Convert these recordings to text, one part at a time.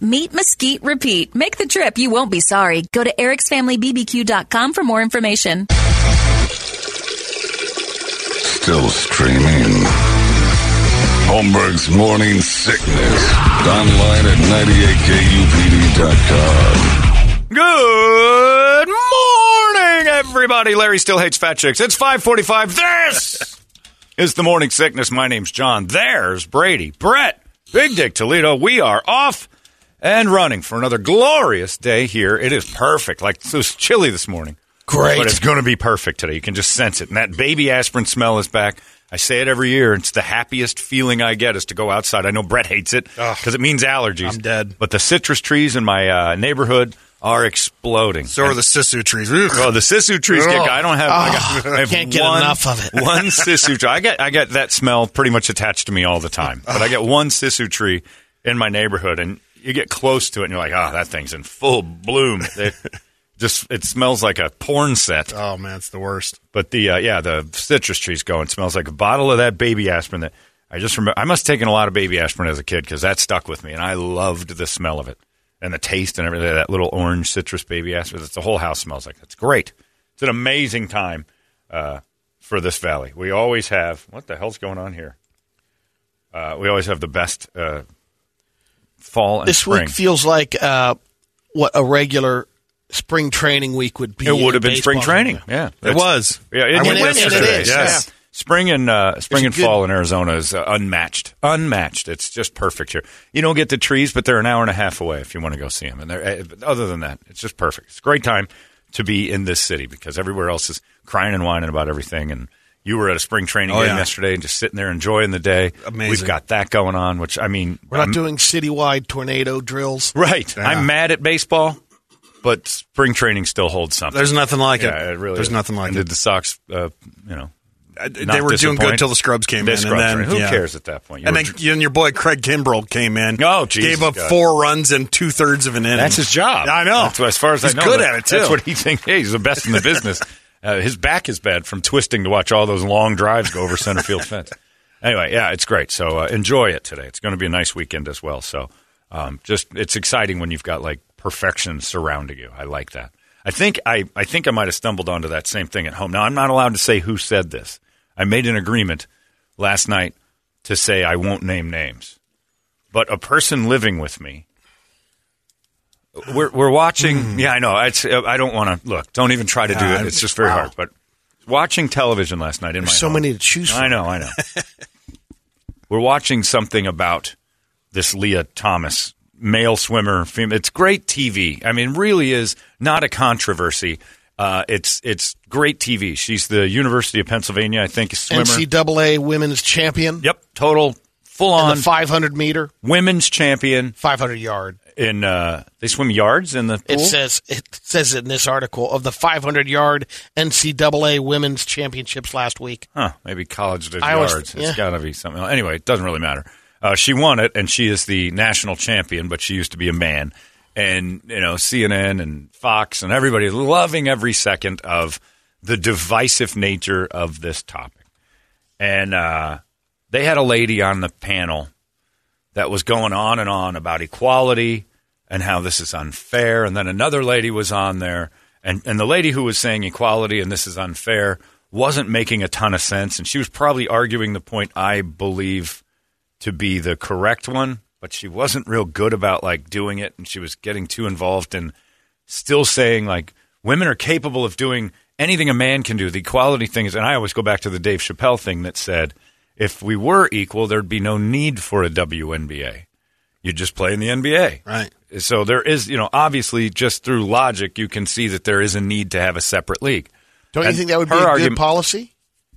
Meet Mesquite Repeat. Make the trip. You won't be sorry. Go to ericsfamilybbq.com for more information. Still streaming. Holmberg's Morning Sickness. Online at 98kupd.com. Good morning, everybody. Larry still hates fat chicks. It's 545. This is the Morning Sickness. My name's John. There's Brady, Brett, Big Dick Toledo. We are off and running for another glorious day here. It is perfect. Like, it was chilly this morning. Great. But it's going to be perfect today. You can just sense it. And that baby aspirin smell is back. I say it every year. It's the happiest feeling I get is to go outside. I know Brett hates it because it means allergies. I'm dead. But the citrus trees in my uh, neighborhood are exploding. So are the sissoo trees. Oh, the sissoo trees get. I don't have. I, got, I have Can't get one, enough of it. one sissoo tree. I get. I get that smell pretty much attached to me all the time. But I get one sissoo tree in my neighborhood, and you get close to it, and you're like, "Oh, that thing's in full bloom." It just it smells like a porn set. Oh man, it's the worst. But the uh, yeah, the citrus trees going smells like a bottle of that baby aspirin. That I just remember. I must have taken a lot of baby aspirin as a kid because that stuck with me, and I loved the smell of it and the taste and everything. That little orange citrus baby aspirin. It's the whole house smells like. It's great. It's an amazing time uh, for this valley. We always have. What the hell's going on here? Uh, we always have the best uh, fall and This spring. week feels like uh, what a regular spring training week would be. It would have been spring baseball. training. Yeah, It was. Yeah, it, I went it was yesterday. yesterday. It is, Yes. yeah. Spring and uh, spring and good- fall in Arizona is uh, unmatched. Unmatched. It's just perfect here. You don't get the trees, but they're an hour and a half away if you want to go see them. And they're, uh, other than that, it's just perfect. It's a great time to be in this city because everywhere else is crying and whining about everything. And you were at a spring training Oh, game yeah. yesterday and just sitting there enjoying the day. Amazing. We've got that going on, which I mean, We're not I'm- doing citywide tornado drills. right. Yeah. I'm mad at baseball, but spring training still holds something. There's nothing like it. Yeah, it really. There's is. nothing like and it. Did the Sox, uh, you know, Uh, they were doing good till the scrubs came The in, scrubs, and then who yeah. cares at that point? You and then dr- and your boy Craig Kimbrel came in. Oh, Jesus gave up God. four runs in two thirds of an inning. that's his job. I know. That's as far as he's I know, good at it too. That's what he thinks. Hey, he's the best in the business. Uh, his back is bad from twisting to watch all those long drives go over center field fence. Anyway, yeah, it's great. So uh, enjoy it today. It's going to be a nice weekend as well. So um, just it's exciting when you've got like perfection surrounding you. I like that. I think I, I think I might have stumbled onto that same thing at home. Now I'm not allowed to say who said this. I made an agreement last night to say I won't name names, but a person living with me. We're we're watching. Yeah, I know. It's, I don't want to look. Don't even try to do it. It's just very wow. hard. But watching television last night in my There's so home- many to choose from. I know, I know. We're watching something about this Lia Thomas, male swimmer, female. It's great TV. I mean, really is not a controversy. Uh, it's it's great TV. She's the University of Pennsylvania, I think, swimmer. NCAA women's champion. Yep, total full on the 500 meter, women's champion. 500 yard. In uh, they swim yards in the pool. It says it says in this article of the 500 yard NCAA women's championships last week. Huh, maybe college did I yards. yeah. It's got to be something. else. Anyway, it doesn't really matter. Uh, she won it, and she is the national champion. But she used to be a man, and you know CNN and Fox and everybody loving every second of the divisive nature of this topic. And uh, they had a lady on the panel that was going on and on about equality and how this is unfair. And then another lady was on there, and, and the lady who was saying equality and this is unfair wasn't making a ton of sense. And she was probably arguing the point I believe to be the correct one, but she wasn't real good about like doing it. And she was getting too involved in still saying like women are capable of doing anything a man can do. The equality thing is, and I always go back to the Dave Chappelle thing that said, if we were equal, there'd be no need for a WNBA. You'd just play in the NBA. Right. So there is, you know, obviously just through logic, you can see that there is a need to have a separate league. Don't you think that would be a good argument- policy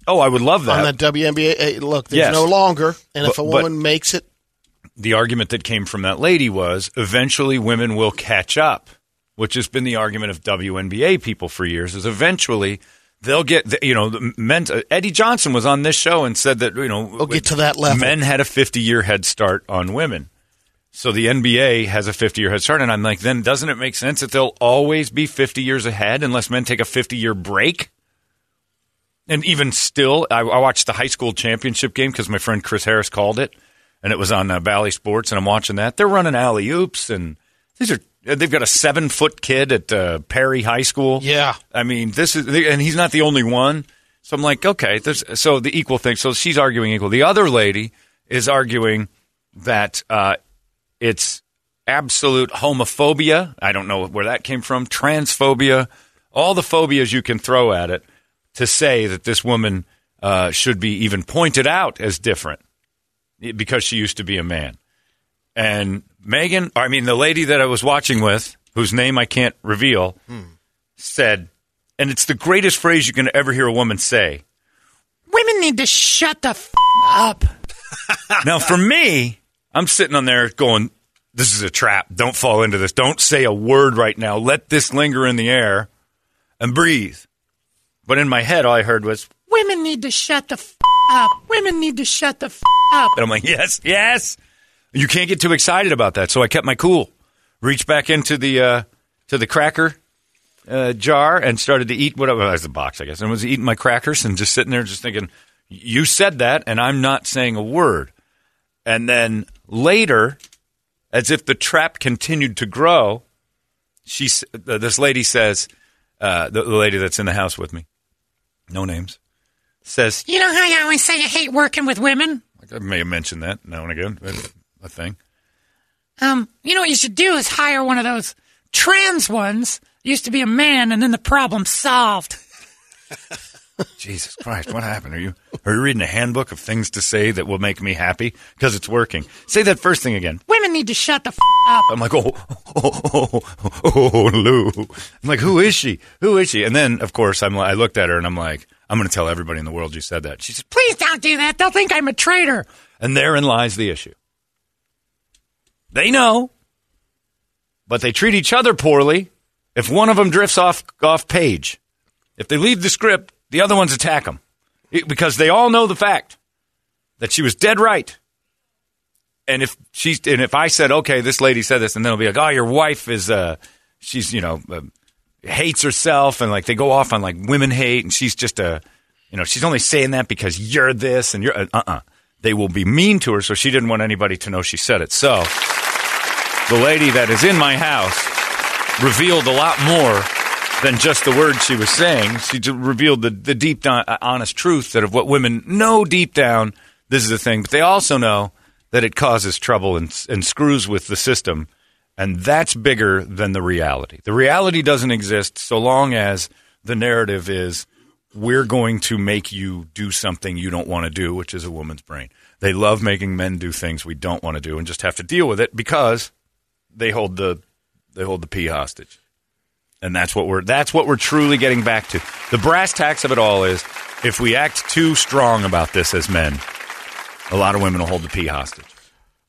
Oh, I would love that. on the WNBA? Hey, look, there's Yes. no longer, and if a woman makes it, the argument that came from that lady was eventually women will catch up, which has been the argument of WNBA people for years. Is eventually they'll get, the- you know, the men. uh, Eddie Johnson was on this show and said that you know We'll get to that level. Men had a 50 year head start on women. So the NBA has a 50 year head start, and I'm like, then doesn't it make sense that they'll always be 50 years ahead unless men take a 50 year break? And even still, I, I watched the high school championship game because my friend Chris Harris called it, and it was on uh, Valley Sports, and I'm watching that. They're running alley oops, and these are they've got a seven foot kid at uh, Perry High School. Yeah. I mean, this is, and he's not the only one. So I'm like, okay, there's, so the equal thing. So she's arguing equal. The other lady is arguing that uh, it's absolute homophobia. I don't know where that came from. Transphobia, all the phobias you can throw at it to say that this woman uh, should be even pointed out as different because she used to be a man. And Megan, I mean, the lady that I was watching with, whose name I can't reveal, said, and it's the greatest phrase you can ever hear a woman say. Women need to shut the f- up. Now, for me, I'm sitting on there going, this is a trap. Don't fall into this. Don't say a word right now. Let this linger in the air and breathe. But in my head, all I heard was, Women need to shut the f- up. Women need to shut the f- up. and I'm like, yes, yes. You can't get too excited about that. So I kept my cool. Reached back into the uh, to the cracker uh, jar and started to eat whatever. Well, it was a box, I guess. And was eating my crackers and just sitting there, just thinking, you said that, and I'm not saying a word. And then later, as if the trap continued to grow, she this lady says, uh, the, the lady that's in the house with me, no names, says, You know how you always say you hate working with women? I may have mentioned that now and again, a thing. Um, you know what you should do is hire one of those trans ones. Used to be a man, and then the problem's solved. Jesus Christ, what happened? Are you are you reading a handbook of things to say that will make me happy because it's working? Say that first thing again. Women need to shut the f- up. I'm like, oh, oh, oh, oh, oh, Lou. I'm like, who is she? Who is she? And then, of course, I'm I looked at her and I'm like, I'm going to tell everybody in the world you said that. She said, Please don't do that. They'll think I'm a traitor. and therein lies the issue. They know, but they treat each other poorly. If one of them drifts off off page, if they leave the script, the other ones attack them because they all know the fact that she was dead right. And if she's and if I said, okay, this lady said this, and then it'll be like, oh, your wife is, uh, she's you know, uh, hates herself, and like they go off on like women hate, and she's just a, you know, she's only saying that because you're this and you're uh uh They will be mean to her, so she didn't want anybody to know she said it. So the lady that is in my house revealed a lot more than just the words she was saying. She revealed the, the deep, uh, honest truth that of what women know deep down, this is the thing. But they also know that it causes trouble and, and screws with the system. And that's bigger than the reality. The reality doesn't exist so long as the narrative is we're going to make you do something you don't want to do, which is a woman's brain. They love making men do things we don't want to do and just have to deal with it because they hold the they hold the pee hostage. And that's what we're that's what we're truly getting back to. The brass tacks of it all is if we act too strong about this as men, a lot of women will hold the pee hostage.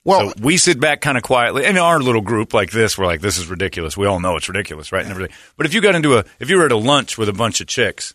Well- so we sit back kind of quietly in our little group like this. We're like, this is ridiculous. We all know it's ridiculous, right? And everything. But if you got into a, if you were at a lunch with a bunch of chicks,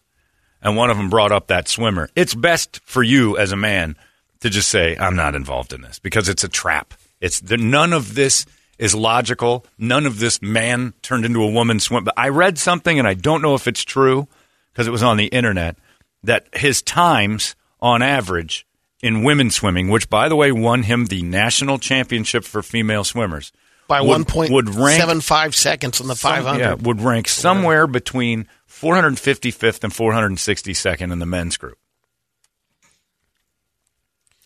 and one of them brought up that swimmer, it's best for you as a man to just say, I'm not involved in this because it's a trap. It's the, none of this is logical. None of this man turned into a woman swim. But I read something, and I don't know if it's true because it was on the internet, that his times on average in women's swimming, which by the way won him the national championship for female swimmers, by would- one point would rank seven five seconds in the five hundred. Yeah, would rank somewhere between 455th and 462nd in the men's group.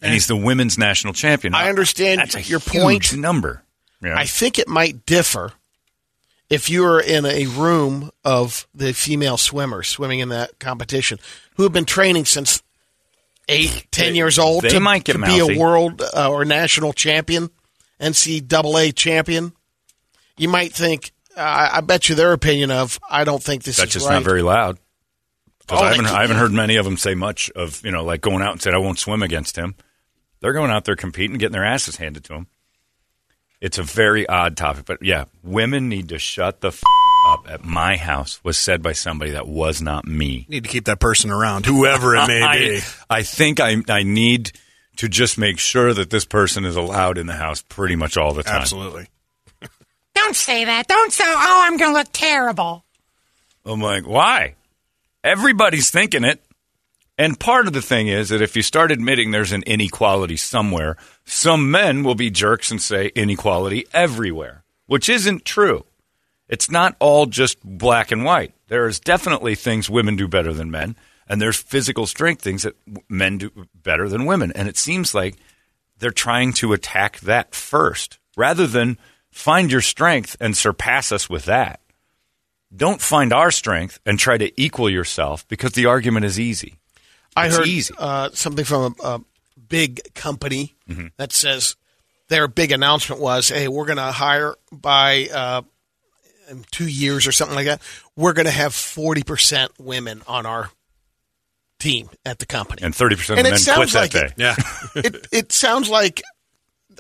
And he's the women's national champion. I understand That's a your huge point. number. Yeah. I think it might differ if you were in a room of the female swimmers swimming in that competition who have been training since eight, ten years old to, might get to be a world uh, or national champion, NCAA champion. You might think, uh, I bet you their opinion of, I don't think this That's is just right. not very loud. 'Cause Oh, I haven't, I haven't heard many of them say much of you know like going out and saying I won't swim against him. They're going out there competing, getting their asses handed to them. It's a very odd topic, but yeah, women need to shut the f- up. At my house was said by somebody that was not me. You Need to keep that person around, whoever it may be. I, I think I I need to just make sure that this person is allowed in the house pretty much all the time. Absolutely. Don't say that. Don't say, oh, I'm going to look terrible. I'm like, why? Everybody's thinking it. And part of the thing is that if you start admitting there's an inequality somewhere, some men will be jerks and say inequality everywhere, which isn't true. It's not all just black and white. There's definitely things women do better than men, and there's physical strength things that men do better than women. And it seems like they're trying to attack that first rather than find your strength and surpass us with that don't find our strength and try to equal yourself because the argument is easy. I It's heard easy. Uh, something from a, a big company Mm-hmm. that says their big announcement was, "Hey, we're going to hire by uh, in two years or something like that. We're going to have forty percent women on our team at the company." And 30% of And it men quit sounds that like day. it. Yeah. it it sounds like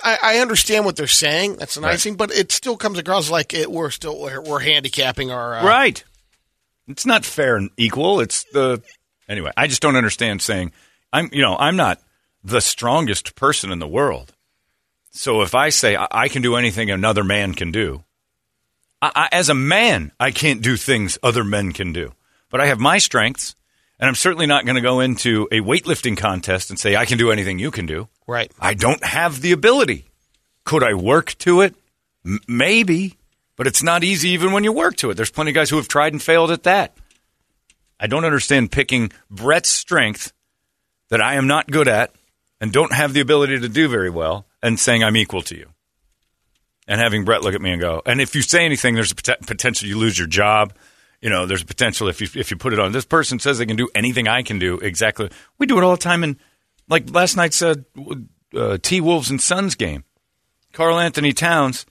I, I understand what they're saying. That's a nice Right. thing, but it still comes across like it, we're still we're, we're handicapping our uh, Right. It's not fair and equal. It's the anyway. I just don't understand saying I'm. You know, I'm not the strongest person in the world. So if I say I, I can do anything another man can do, I, I, as a man, I can't do things other men can do. But I have my strengths, and I'm certainly not going to go into a weightlifting contest and say I can do anything you can do. Right. I don't have the ability. Could I work to it? M- maybe, but it's not easy even when you work to it. There's plenty of guys who have tried and failed at that. I don't understand picking Brett's strength that I am not good at and don't have the ability to do very well and saying I'm equal to you. And having Brett look at me and go, and if you say anything, there's a pot- potential you lose your job. You know, there's a potential if you if you put it on. This person says they can do anything I can do exactly. We do it all the time in like last night's uh, uh, T Wolves and Suns game. Karl-Anthony Towns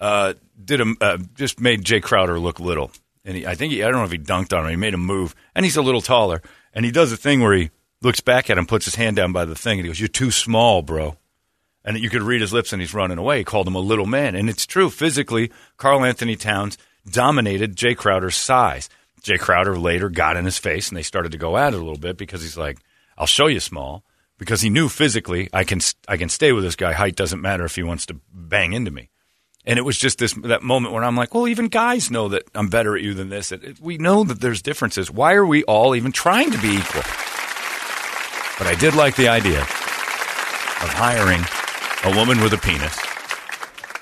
uh, did a uh, just made Jae Crowder look little, and he, I think he, I don't know if he dunked on him. He made a move, and he's a little taller, and he does a thing where he looks back at him, puts his hand down by the thing, and he goes, "You're too small, bro." And you could read his lips, and he's running away. He called him a little man, and it's true. Physically, Karl-Anthony Towns dominated Jae Crowder's size. Jay Crowder later got in his face, and they started to go at it a little bit because he's like, "I'll show you small." Because he knew physically, I can I can stay with this guy. Height doesn't matter if he wants to bang into me. And it was just this that moment where I'm like, well, even guys know that I'm better at you than this. It- it- we know that there's differences. Why are we all even trying to be equal? But I did like the idea of hiring a woman with a penis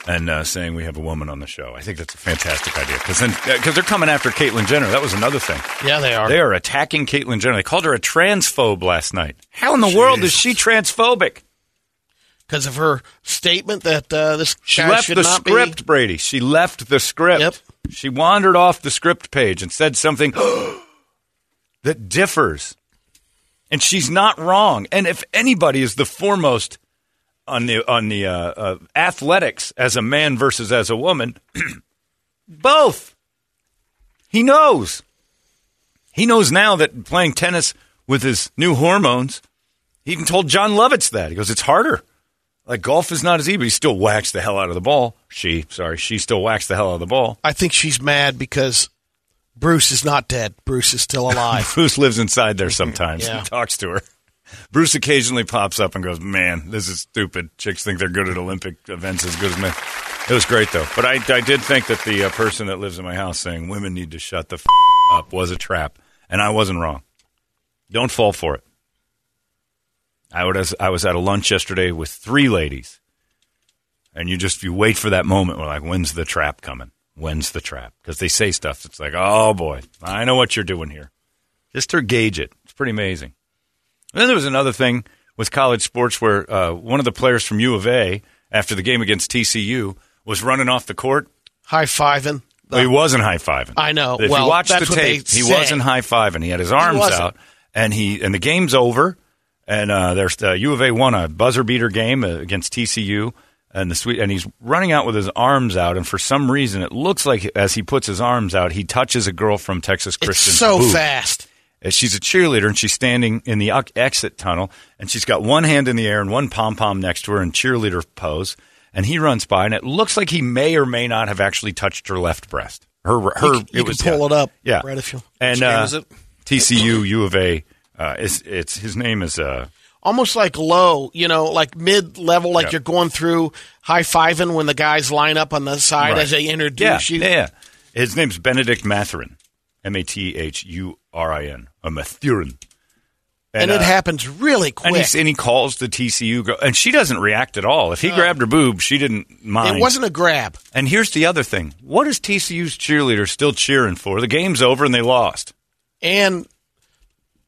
and uh, saying we have a woman on the show. I think that's a fantastic idea because because they're coming after Caitlyn Jenner. That was another thing. Yeah, they are. They are attacking Caitlyn Jenner. They called her a transphobe last night. How in the world is she transphobic? Because of her statement that uh, this She left should the not script, be. Brady. She left the script. Yep. She wandered off the script page and said something that differs. And she's not wrong. And if anybody is the foremost on the on the uh, uh, athletics as a man versus as a woman, both. He knows. He knows now that playing tennis with his new hormones. He even told Jon Lovitz that. He goes, "It's harder." Like golf is not as easy, but he still whacks the hell out of the ball. She, sorry, she still whacks the hell out of the ball. I think she's mad because Bruce is not dead. Bruce is still alive. Bruce lives inside there sometimes Yeah. and talks to her. Bruce occasionally pops up and goes, "Man, this is stupid. Chicks think they're good at Olympic events as good as men." It was great though, but I, I did think that the uh, person that lives in my house saying women need to shut the f- up was a trap, and I wasn't wrong. Don't fall for it. I was I was at a lunch yesterday with three ladies, and you just you wait for that moment. We're like, when's the trap coming? When's the trap? Because they say stuff. It's like, oh boy, I know what you're doing here. Just to gauge it. It's pretty amazing. And then there was another thing with college sports where uh, one of the players from U of A after the game against TCU was running off the court. High fiving. Well, he wasn't high fiving. I know. If Well, you watch the that's what they tape, he say. wasn't high fiving. He had his arms out, and he and the game's over. And uh, there's uh, U of A won a buzzer beater game uh, against TCU, and the sweet and he's running out with his arms out. And for some reason, it looks like as he puts his arms out, he touches a girl from Texas It's Christian. so boob. fast. She's a cheerleader and she's standing in the exit tunnel and she's got one hand in the air and one pom pom next to her in cheerleader pose. And he runs by and it looks like he may or may not have actually touched her left breast. Her, her, You can- you it was pull yeah. it up, Yeah, Brett, if you- and uh, is it? TCU U of A. Uh, is it's his name is uh, Almost like low, you know, like mid level, like Yeah. you're going through high fiving when the guys line up on the side Right. as they yeah, introduce you. yeah. His name's Bennedict Mathurin, M A T H U R I N, a Mathurin. And, it uh, happens really quick. And, he, and he calls the TCU girl, and she doesn't react at all. If he grabbed her boob, she didn't mind. it wasn't a grab. And here's the other thing: what is TCU's cheerleader still cheering for? The game's over and they lost. And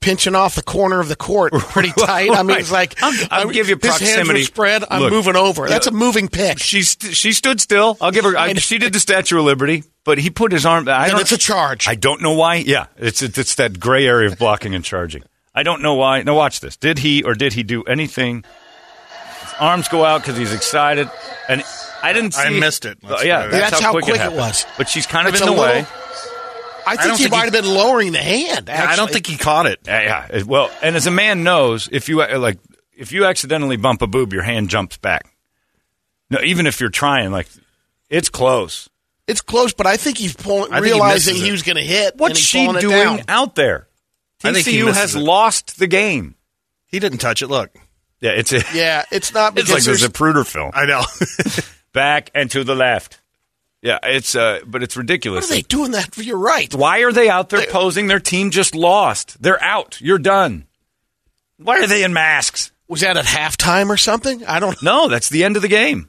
pinching off the corner of the court pretty tight. I mean, it's like I'll- I'll I'm- give you his proximity. spread. I'm Look, moving over. That's a moving pick. She st- she stood still. I'll give her. I, I she did the Statue of Liberty, but he put his arm. I And it's a charge. I don't know why. Yeah, it's it's that gray area of blocking and charging. I don't know why. Now watch this. Did he or did he do anything? His arms go out because he's excited, and I didn't. See, I missed it. Oh, Let's yeah, that's, That's how, how quick, quick it, it was. But she's kind of It's in the little- way. I think don't he think might he- have been lowering the hand. Yeah, I don't think he caught it. Yeah, yeah. Well, and as a man knows, if you like, if you accidentally bump a boob, your hand jumps back. No, even if you're trying, like, it's close. it's close, but I think he's pulling, I think he realizing he, was going to hit. What's and he's she doing out there? I think he TCU has it. lost the game. He didn't touch it. Look, Yeah, it's a, Yeah, it's not it's like the there's- Zapruder film. I know. Back and to the left. Yeah, it's uh, but it's What ridiculous. are they doing that? You're right. Why are they out there posing? Their team just lost. They're out. You're done. Why are they in masks? Was that at halftime or something? I don't know. No, that's the end of the game.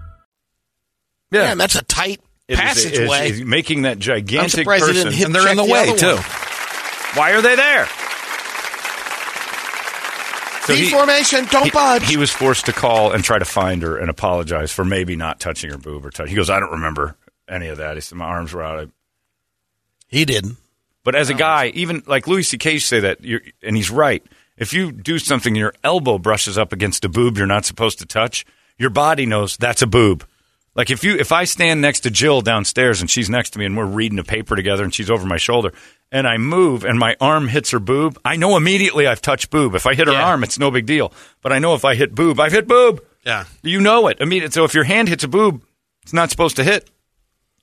Yeah, Man, that's a tight It is- passageway. is- is making that gigantic I'm surprised they person. and they're in check the way too. one. Why are they there? So he- formation, don't he, budge. he was forced to call and try to find her and apologize for maybe not touching her boob or touch. He goes, I don't remember any of that. He said my arms were out. He didn't. But as a oh. guy, even like Louis C.K. say that, you're, and he's right. If you do something, and your elbow brushes up against a boob you're not supposed to touch. Your body knows that's a boob. Like if you if I stand next to Jill downstairs and she's next to me and we're reading a paper together and she's over my shoulder and I move and my arm hits her boob, I know immediately I've touched boob. If I hit her Yeah. arm, it's no big deal. But I know if I hit boob, I've hit boob. Yeah. You know it immediately. So if your hand hits a boob, it's not supposed to hit.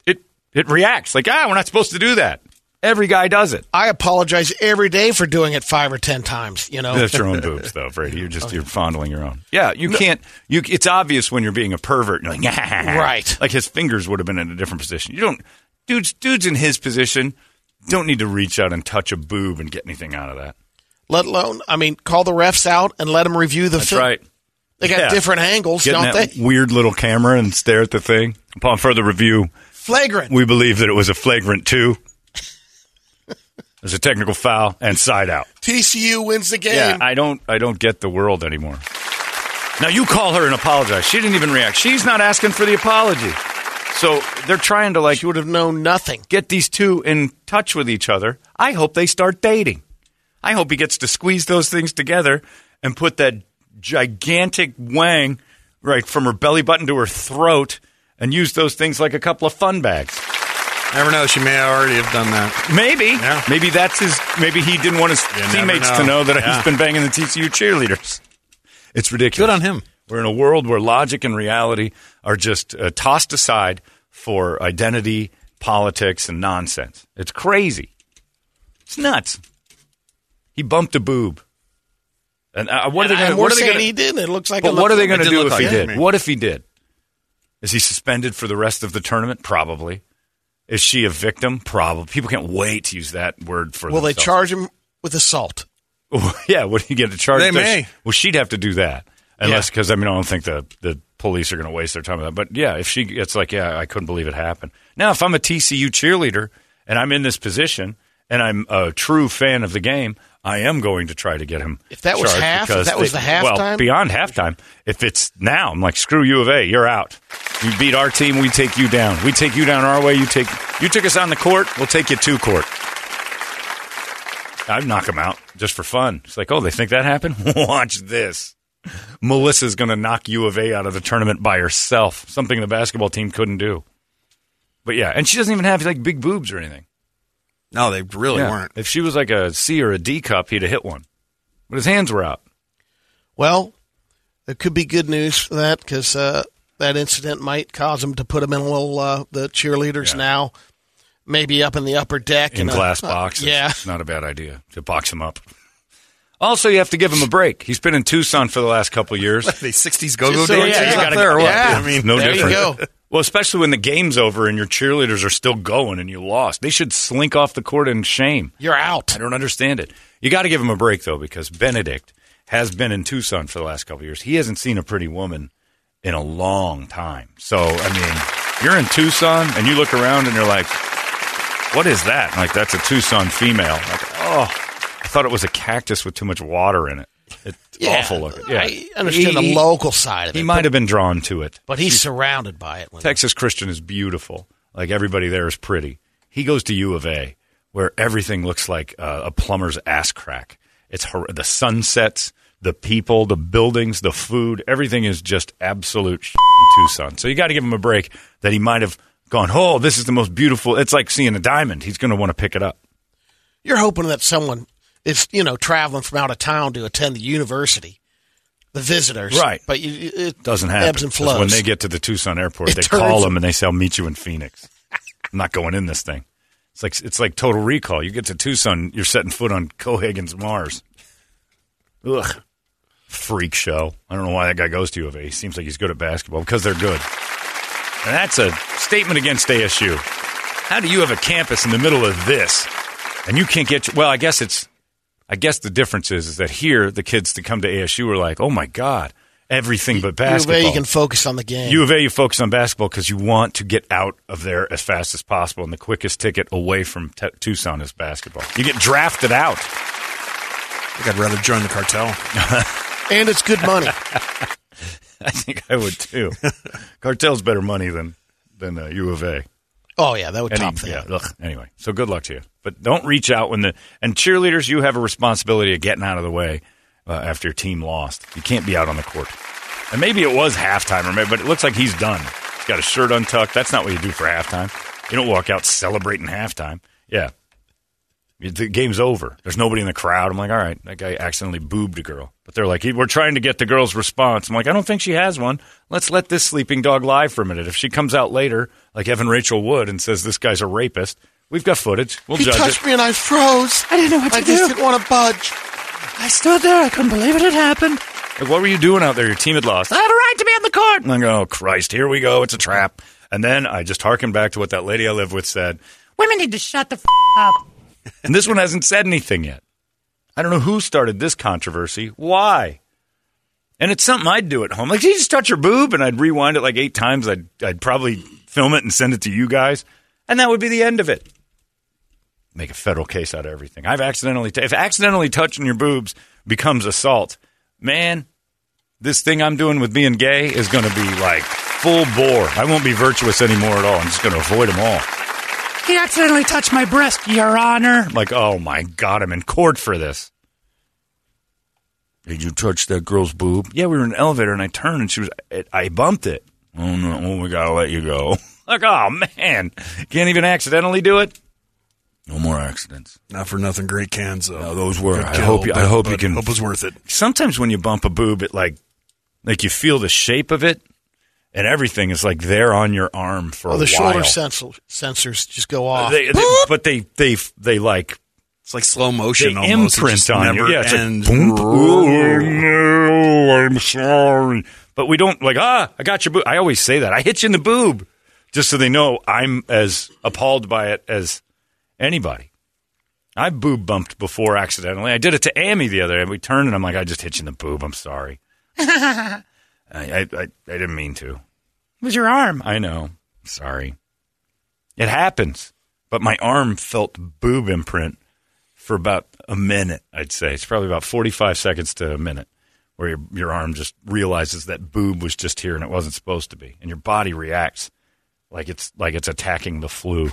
It it reacts like ah, we're not supposed to do that. Every guy does it. I apologize every day for doing it five or ten times. You know, That's your own boobs, though, Brady. You're just you're fondling your own. Yeah, you can't. You. It's obvious when you're being a pervert. You're like, Right. Like his fingers would have been in a different position. You don't. Dudes, dudes in his position don't need to reach out and touch a boob and get anything out of that. let alone, I mean, call the refs out and let them review the That's film. right. They got Yeah. different angles, Get in don't that they? weird little camera and stare at the thing. Upon further review, Flagrant. we believe that it was a flagrant two. There's a technical foul and side out. TCU wins the game. Yeah, I don't. I don't get the world anymore. Now you call her and apologize. She didn't even react. She's not asking for the apology. So they're trying to like She would have known nothing. get these two in touch with each other. I hope they start dating. I hope he gets to squeeze those things together and put that gigantic wang right from her belly button to her throat and use those things like a couple of fun bags. Never know. She may already have done that. Maybe. Yeah. Maybe that's his. Maybe he didn't want his You never teammates to know. know that Yeah. he's been banging the TCU cheerleaders. It's ridiculous. Good on him. We're in a world where logic and reality are just uh, tossed aside for identity, politics, and nonsense. It's crazy. It's nuts. He bumped a boob. And uh, what are they And going to? we're What are they saying going he did. It looks like. But what are they looked- going to did do look if he like it did? me. What if he did? Is he suspended for the rest of the tournament? Probably. Is she a victim? Probably. People can't wait to use that word for. Will they charge him with assault? yeah, what do you get to charge? They Does- may. Well, she'd have to do that, unless because I mean I don't think the the police are going to waste their time on that. But yeah, if she gets like, yeah, I couldn't believe it happened. Now, if I'm a TCU cheerleader and I'm in this position and I'm a true fan of the game, I am going to try to get him. If that was half, if that was they- the well halftime? beyond halftime. If it's now, I'm like, screw U of A, you're out. You beat our team, we take you down. We take you down our way. You take you took us on the court, we'll take you to court. I'd knock him out just for fun. It's like, oh, they think that happened? Watch this. Melissa's going to knock U of A out of the tournament by herself, something the basketball team couldn't do. But yeah, and she doesn't even have like big boobs or anything. No, they really Yeah. weren't. If she was like a C or a D cup, he'd have hit one. But his hands were out. Well, it could be good news for that because uh, that incident might cause them to put them in a little. Uh, the cheerleaders Yeah. now, maybe up in the upper deck in a- glass uh, boxes. yeah, It's not a bad idea to box him up. Also, you have to give him a break. He's been in Tucson for the last couple of years. The '60s go-go Just so- dancers yeah, you up gotta- there, or what? yeah. I mean, no there you different. Well, especially when the game's over and your cheerleaders are still going and you lost. They should slink off the court in shame. you're out. I don't understand it. You got to give him a break though, because Bennedict has been in Tucson for the last couple of years. He hasn't seen a pretty woman in a long time. So I mean, you're in Tucson and you look around and you're like, "What is that?" Like that's a Tucson female. Like, oh, I thought it was a cactus with too much water in it. It's Yeah, awful looking. Yeah, I understand He- the local side of it. He might but, have been drawn to it. but he's surrounded by it. Texas Christian is beautiful. Like everybody there is pretty. He goes to U of A, where everything looks like uh, a plumber's ass crack. It's the sunsets, the people, the buildings, the food. Everything is just absolute shit in Tucson. So you got to give him a break. That he might have gone, oh, this is the most beautiful. It's like seeing a diamond. He's going to want to pick it up. you're hoping that someone is you know traveling from out of town to attend the university, the visitors, Right. But you, it Doesn't happen. Ebbs and flows. When they get to the Tucson airport, It they turns- call them and they say, "I'll meet you in Phoenix." I'm not going in this thing. It's like it's like Total Recall. You get to Tucson, you're setting foot on Cohaagen's Mars. Ugh, freak show. I don't know why that guy goes to U of A. He seems like he's good at basketball because they're good. And that's a statement against ASU. How do you have a campus in the middle of this, and you can't get? Well, I guess it's. I guess the difference is, is that here the kids to come to ASU are like, oh my god, everything but basketball. U of. A, you can focus on the game. U of A, you focus on basketball because you want to get out of there as fast as possible, and the quickest ticket away from t- Tucson is basketball. You get drafted out. I think I'd rather join the cartel. and it's good money. I think I would too. Cartel's better money than than uh, U of A. oh yeah, that would Any- top that. yeah, ugh. Anyway, so good luck to you. But don't reach out when the and cheerleaders. You have a responsibility of getting out of the way uh, after your team lost. You can't be out on the court. And maybe it was halftime, or maybe, but it looks like he's done. He's got his shirt untucked. That's not what you do for halftime. You don't walk out celebrating halftime. Yeah, the game's over. There's nobody in the crowd. I'm like, all right, that guy accidentally boobed a girl. But they're like, we're trying to get the girl's response. I'm like, I don't think she has one. Let's let this sleeping dog lie for a minute. If she comes out later, like Evan Rachel Wood, and says this guy's a rapist, we've got footage. We'll he judge touched it. me and I froze. I didn't know what I to do. I just didn't want to budge. I stood there. I couldn't believe it had happened. Like, what were you doing out there? Your team had lost. I have a right to be on the court. And I go, oh, Christ, here we go. It's a trap. And then I just harken back to what that lady I live with said. Women need to shut the f- up. And this one hasn't said anything yet. I don't know who started this controversy. Why? And it's something I'd do at home. Like, did you just touch your boob? And I'd rewind it like eight times. I'd, I'd probably film it and send it to you guys. And that would be the end of it. Make a federal case out of everything. I've accidentally, t- if accidentally touching your boobs becomes assault, man, This thing I'm doing with being gay is going to be like full bore. I won't be virtuous anymore at all. I'm just going to avoid them all. He accidentally touched my breast, Your Honor. I'm like, oh my God, I'm in court for this. Did you touch that girl's boob? Yeah, we were in an elevator and I turned and she was, I bumped it. Oh no, oh, we gotta let you go. like, oh man, can't even accidentally do it. No more accidents. Not for nothing, great cans though. No, those were. Good I kill, hope you. I hope you can. Hope was worth it. Sometimes when you bump a boob, it like, like you feel the shape of it, and everything is like there on your arm for Oh, a the shoulder sensor, sensors just go off. They- they- but they, they, they like It's like slow motion they almost. It imprint just on you. never Yeah, it's ends. like, boom, oh, no, I'm sorry. But we don't like, ah, I got your boob. I always say that. I hit you in the boob just so they know I'm as appalled by it as anybody. I boob bumped before accidentally. I did it to Amy the other day. We turned and I'm like, I just hit you in the boob. I'm sorry. I, I, I, I didn't mean to. It was your arm. I know. Sorry. It happens. But my arm felt boob imprint for about a minute, I'd say. It's probably about 45 seconds to a minute where your, your arm just realizes that boob was just here and it wasn't supposed to be. And your body reacts like it's like it's attacking the flu.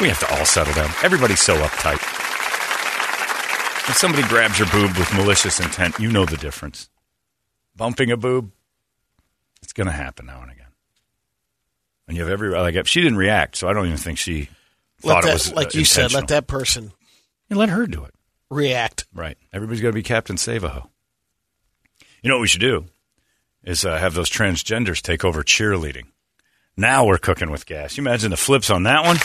We have to all settle down. Everybody's so uptight. If somebody grabs your boob with malicious intent, you know the difference. Bumping a boob, it's going to happen now and again. And you have every like she didn't react, so I don't even think she let thought that, it was like uh, you said, let that person You let her do it. react. Right. Everybody's got to be Captain Savaho. You know what we should do is uh, have those transgenders take over cheerleading. Now we're cooking with gas. You imagine the flips on that one?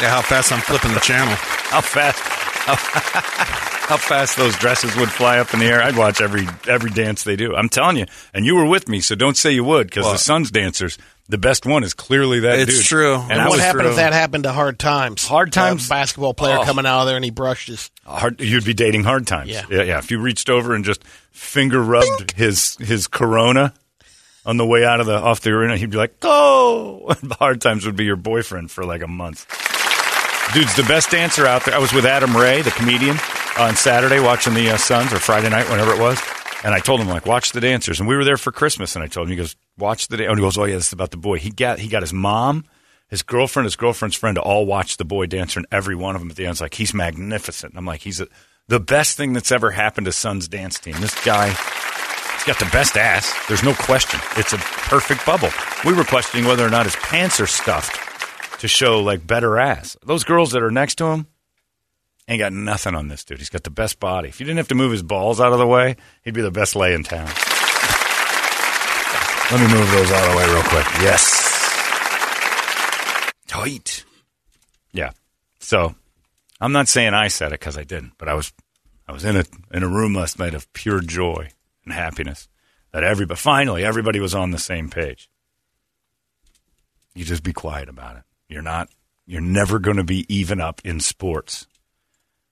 Yeah, how fast I'm flipping the channel. How fast? How, how fast those dresses would fly up in the air? I'd watch every every dance they do. I'm telling you. And you were with me, so don't say you would, because the Suns dancers, the best one is clearly that It's dude. true. And, And what happened through- if that happened to Hard Times? Hard Times? A basketball player Oh. coming out of there and he brushed his. Uh, hard, you'd be dating hard times. Yeah. yeah, yeah. If you reached over and just finger rubbed his his Corona on the way out of the off the arena, he'd be like, "Go!" hard times would be your boyfriend for like a month. Dude's the best dancer out there. I was with Adam Ray, the comedian, on Saturday watching the uh, Suns or Friday night, whenever it was. And I told him like, watch the dancers. And we were there for Christmas. And I told him, he goes, watch the. Da-. And he goes, oh yeah, this is about the boy. He got he got his mom, his girlfriend, his girlfriend's friend to all watch the boy dancer, and every one of them at the end end's like, he's magnificent. And I'm like, he's a, the best thing that's ever happened to Suns dance team. This guy. He's got the best ass. There's no question. It's a perfect bubble. We were questioning whether or not his pants are stuffed to show like better ass. Those girls that are next to him ain't got nothing on this dude. He's got the best body. If you didn't have to move his balls out of the way, he'd be the best lay in town. Let me move those out of the way real quick. Yes. Tight. Yeah. So I'm not saying I said it because I didn't, but I was I was in a in a room last night of pure joy and happiness that everybody finally everybody was on the same page. You just be quiet about it. You're not you're never going to be even up in sports.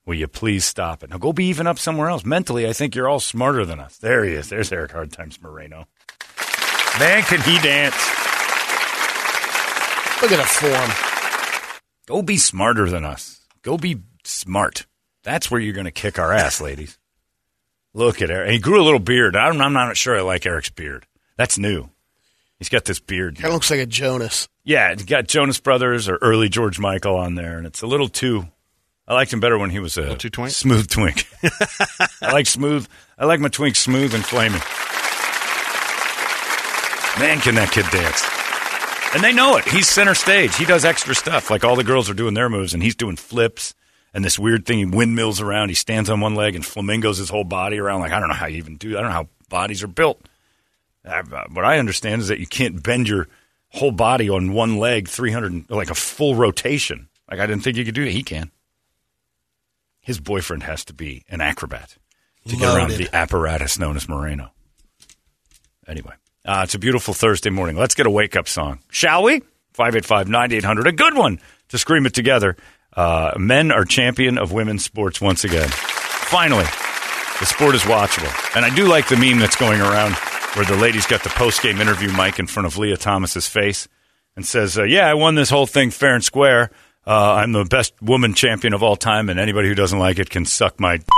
Will you please stop it? Now go be even up somewhere else. Mentally, I think you're all smarter than us. There he is. There's Eric Hard Times Moreno. Man, can he dance? Look at a form. Go be smarter than us. Go be smart. That's where you're going to kick our ass, ladies. Look at Eric. He grew a little beard. I don't, I'm not sure I like Eric's beard. That's new. He's got this beard. Kind of looks like a Jonas. Yeah, he's got Jonas Brothers or early George Michael on there, and it's a little too. I liked him better when he was a too twink? smooth twink. I like smooth. I like my twink smooth and flaming. Man, can that kid dance? And they know it. He's center stage. He does extra stuff. Like all the girls are doing their moves, and he's doing flips and this weird thing. He windmills around. He stands on one leg and flamingos his whole body around. Like I don't know how you even do. That. I don't know how bodies are built. Uh, what I understand is that you can't bend your whole body on one leg 300 like a full rotation. Like I didn't think you could do it. He can. His boyfriend has to be an acrobat to get around the apparatus known as Moreno. Anyway, uh, it's a beautiful Thursday morning. Let's get a wake up song, shall we? 585 9800. A good one to scream it together. Uh, men are champion of women's sports once again. Finally, the sport is watchable. And I do like the meme that's going around where the lady's got the post game interview mic in front of Lia Thomas's face and says, uh, Yeah, I won this whole thing fair and square. Uh, I'm the best woman champion of all time, and anybody who doesn't like it can suck my.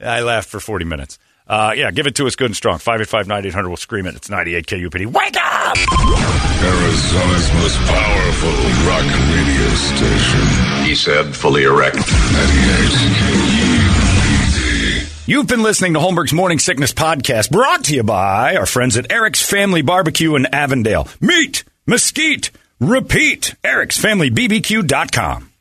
I laughed for 40 minutes. Uh, yeah, give it to us good and strong. 585 9800 will scream it. It's 98 KUPD. Wake up! Arizona's most powerful rock radio station. He said, fully erect. 98 KUPD. You've been listening to Holmberg's Morning Sickness Podcast, brought to you by our friends at Eric's Family Barbecue in Avondale. Meet, mesquite, repeat. Eric'sFamilyBBQ.com.